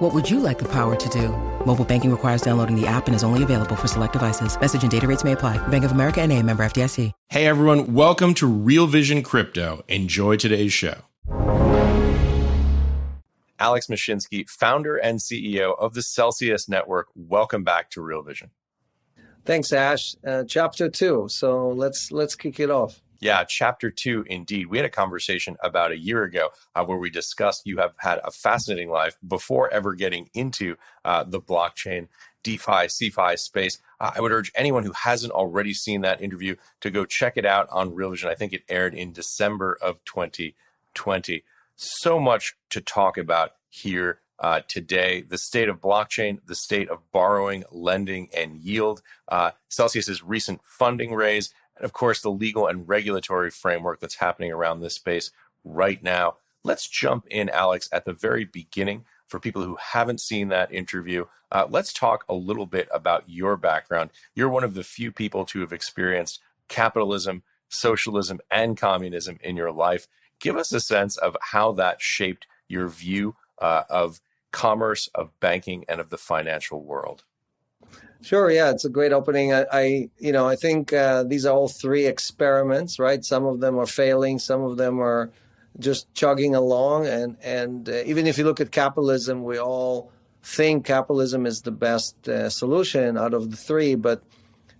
What would you like the power to do? Mobile banking requires downloading the app and is only available for select devices. Message and data rates may apply. Bank of America and a member FDIC. Hey everyone, welcome to Real Vision Crypto. Enjoy today's show. Alex Mashinsky, founder and CEO of the Celsius Network. Welcome back to Real Vision. Thanks, Ash. Uh, chapter two. So let's let's kick it off. Yeah, chapter two, indeed. We had a conversation about a year ago uh, where we discussed you have had a fascinating life before ever getting into uh, the blockchain, DeFi, CeFi space. Uh, I would urge anyone who hasn't already seen that interview to go check it out on Real Vision. I think it aired in December of 2020. So much to talk about here uh, today the state of blockchain, the state of borrowing, lending, and yield, uh, Celsius's recent funding raise, and of course, the legal and regulatory framework that's happening around this space right now. Let's jump in, Alex, at the very beginning. For people who haven't seen that interview, uh, let's talk a little bit about your background. You're one of the few people to have experienced capitalism, socialism, and communism in your life. Give us a sense of how that shaped your view uh, of commerce, of banking, and of the financial world. Sure. Yeah, it's a great opening. I, I you know, I think uh, these are all three experiments, right? Some of them are failing. Some of them are just chugging along. And and uh, even if you look at capitalism, we all think capitalism is the best uh, solution out of the three, but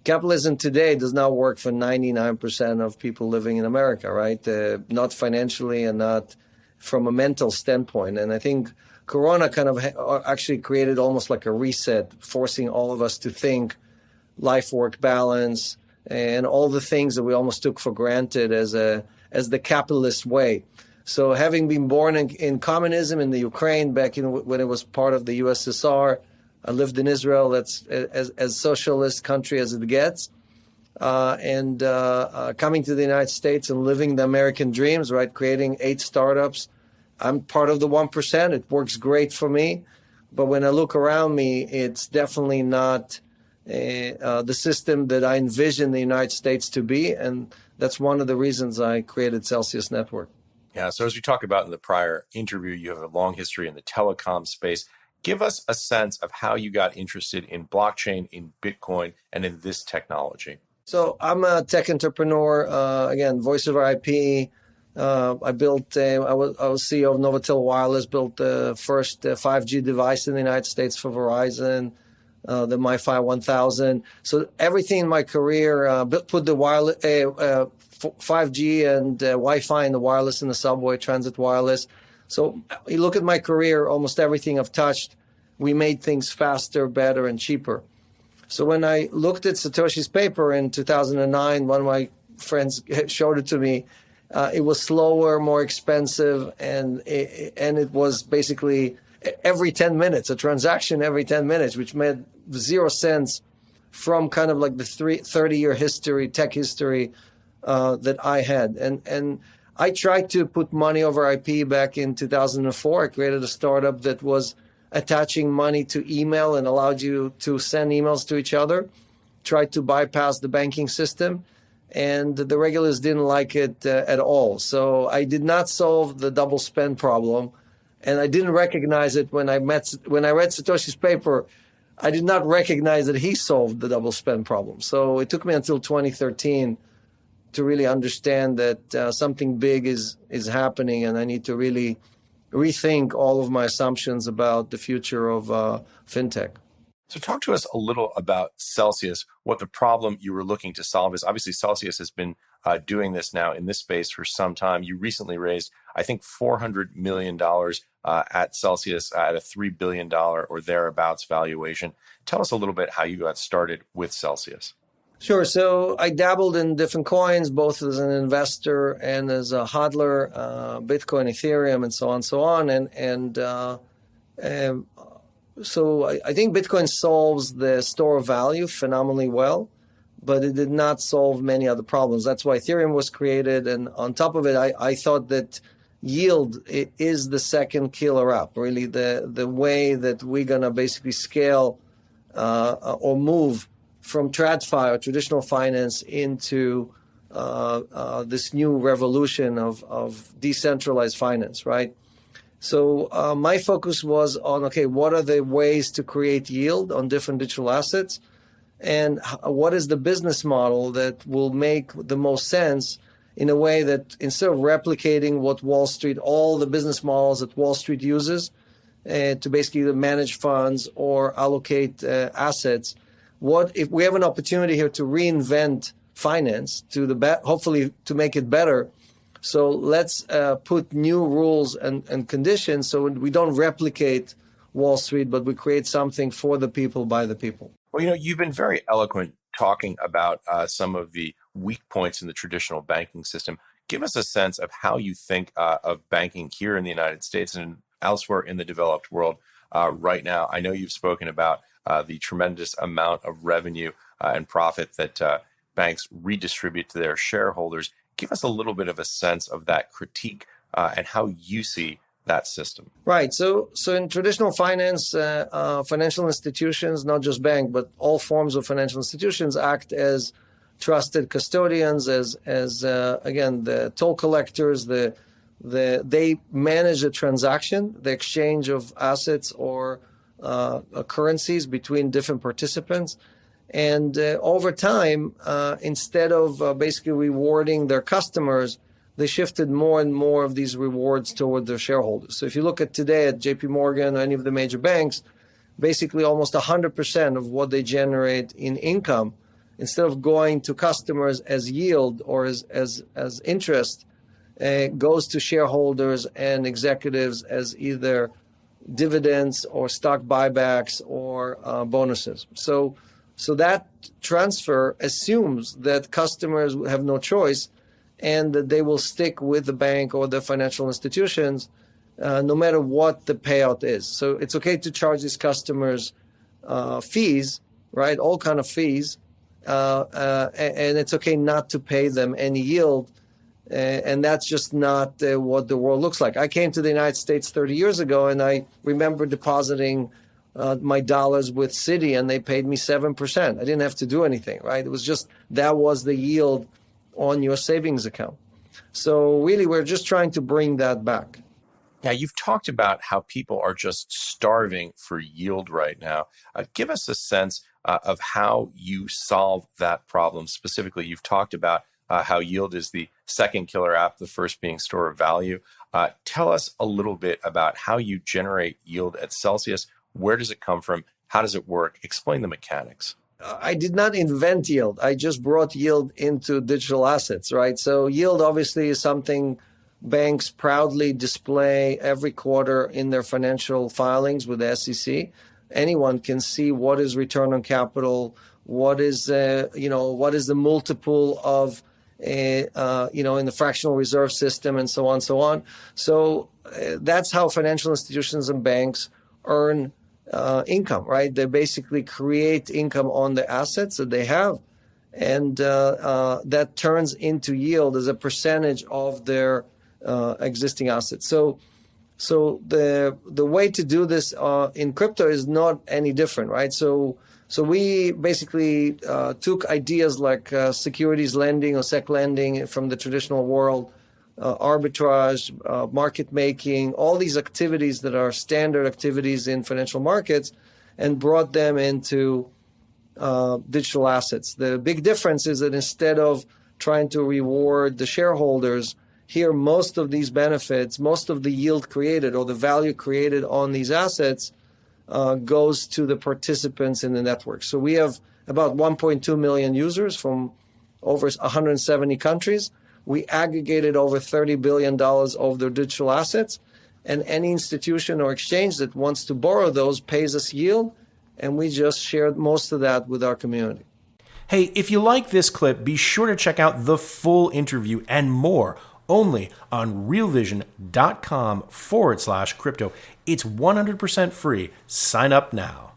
capitalism today does not work for 99% of people living in America, right? Uh, not financially and not from a mental standpoint. And I think Corona kind of uh, actually created almost like a reset, forcing all of us to think life work balance and all the things that we almost took for granted as a as the capitalist way. So, having been born in, in communism in the Ukraine back in when it was part of the USSR, I lived in Israel. That's as as socialist country as it gets. Uh, and uh, uh, coming to the United States and living the American dreams, right? Creating eight startups, I'm part of the 1%. It works great for me. But when I look around me, it's definitely not uh, uh, the system that I envision the United States to be. And that's one of the reasons I created Celsius Network. Yeah. So, as we talked about in the prior interview, you have a long history in the telecom space. Give us a sense of how you got interested in blockchain, in Bitcoin, and in this technology. So, I'm a tech entrepreneur. Uh, again, voice over IP, uh, I built, uh, I, was, I was CEO of Novatel Wireless, built the first uh, 5G device in the United States for Verizon, uh, the MiFi 1000. So everything in my career, uh, put the wireless, 5G uh, and Wi-Fi in the wireless in the subway, transit wireless. So you look at my career, almost everything I've touched, we made things faster, better, and cheaper. So when I looked at Satoshi's paper in 2009, one of my friends showed it to me uh, it was slower, more expensive, and it, and it was basically every 10 minutes, a transaction every 10 minutes, which made zero sense from kind of like the three, 30 year history, tech history uh, that I had. And, and I tried to put money over IP back in 2004. I created a startup that was attaching money to email and allowed you to send emails to each other, tried to bypass the banking system and the regulars didn't like it uh, at all. So I did not solve the double spend problem, and I didn't recognize it when I met when I read Satoshi's paper. I did not recognize that he solved the double spend problem. So it took me until 2013 to really understand that uh, something big is is happening, and I need to really rethink all of my assumptions about the future of uh, fintech. So, talk to us a little about Celsius, what the problem you were looking to solve is. Obviously, Celsius has been uh, doing this now in this space for some time. You recently raised, I think, $400 million uh, at Celsius at a $3 billion or thereabouts valuation. Tell us a little bit how you got started with Celsius. Sure. So I dabbled in different coins, both as an investor and as a hodler, uh, Bitcoin, Ethereum, and so on, and so on. And and uh, so I, I, think Bitcoin solves the store of value phenomenally well. but it did not solve many other problems. That's why Ethereum was created. And on top of it, I, I thought that yield is the second killer app, really the, the way that we're going to basically scale uh, or move from TradFi or traditional finance into uh, uh, this new revolution of, of decentralized finance, right? So uh, my focus was on okay, what are the ways to create yield on different digital assets, and what is the business model that will make the most sense in a way that instead of replicating what Wall Street, all the business models that Wall Street uses uh, to basically manage funds or allocate uh, assets, what if we have an opportunity here to reinvent finance to the be- hopefully to make it better so let's uh, put new rules and, and conditions so we don't replicate wall street but we create something for the people by the people. Well you know you've been very eloquent talking about uh, some of the weak points in the traditional banking system. Give us a sense of how you think uh, of banking here in the united states and elsewhere in the developed world uh, right now. I know you've spoken about uh, the tremendous amount of revenue uh, and profit that banks redistribute to their shareholders. Give us a little bit of a sense of that critique uh, and how you see that system. Right. So, so in traditional finance, uh, uh, financial institutions, not just bank, but all forms of financial institutions, act as trusted custodians, as as again the toll collectors, the the they manage the transaction, the exchange of assets or uh, currencies between different participants. And uh, over time, uh, instead of uh, basically rewarding their customers, they shifted more and more of these rewards toward their shareholders. So if you look at today at JP Morgan or any of the major banks, basically almost 100% of what they generate in income, instead of going to customers as yield or as, as, as interest, uh, goes to shareholders and executives as either dividends or stock buybacks or uh, bonuses. So, so that transfer assumes that customers have no choice and that they will stick with the bank or the financial institutions uh, no matter what the payout is. So it's okay to charge these customers uh, fees, right? All kind of fees, uh, uh and it's okay not to pay them any yield and that's just not uh, what the world looks like. I came to the United States 30 years ago, and I remember depositing uh, my dollars with Citi, and they paid me seven percent. I didn't have to do anything, right? It was just that was the yield on your savings account. So really, we're just trying to bring that back. Now, you've talked about how people are just starving for yield right now. Uh, give us a sense uh, of how you solve that problem. Specifically, you've talked about uh, how yield is the second killer app, the first being store of value. Uh, tell us a little bit about how you generate yield at Celsius. Where does it come from? How does it work? Explain the mechanics. Uh, I did not invent yield. I just brought yield into digital assets, right? So yield obviously is something banks proudly display every quarter in their financial filings with the SEC. Anyone can see what is return on capital, what is uh, you know what is the multiple of uh, you know, in the fractional reserve system and so on, so on. So uh, that's how financial institutions and banks earn uh, income, right? They basically create income on the assets that they have, and uh, uh, that turns into yield as a percentage of their uh, existing assets. So. So the the way to do this in crypto is not any different, right? So so we basically uh, took ideas like uh, securities lending or sec lending from the traditional world, uh, arbitrage, uh, market making, all these activities that are standard activities in financial markets, and brought them into uh, digital assets. The big difference is that instead of trying to reward the shareholders, here most of these benefits, most of the yield created or the value created on these assets uh, goes to the participants in the network. So we have about 1.2 million users from over 170 countries. We aggregated over $30 billion of their digital assets. And any institution or exchange that wants to borrow those pays us yield. And we just shared most of that with our community. Hey, if you like this clip, be sure to check out the full interview and more only on realvision.com forward slash crypto. It's 100% free. Sign up now.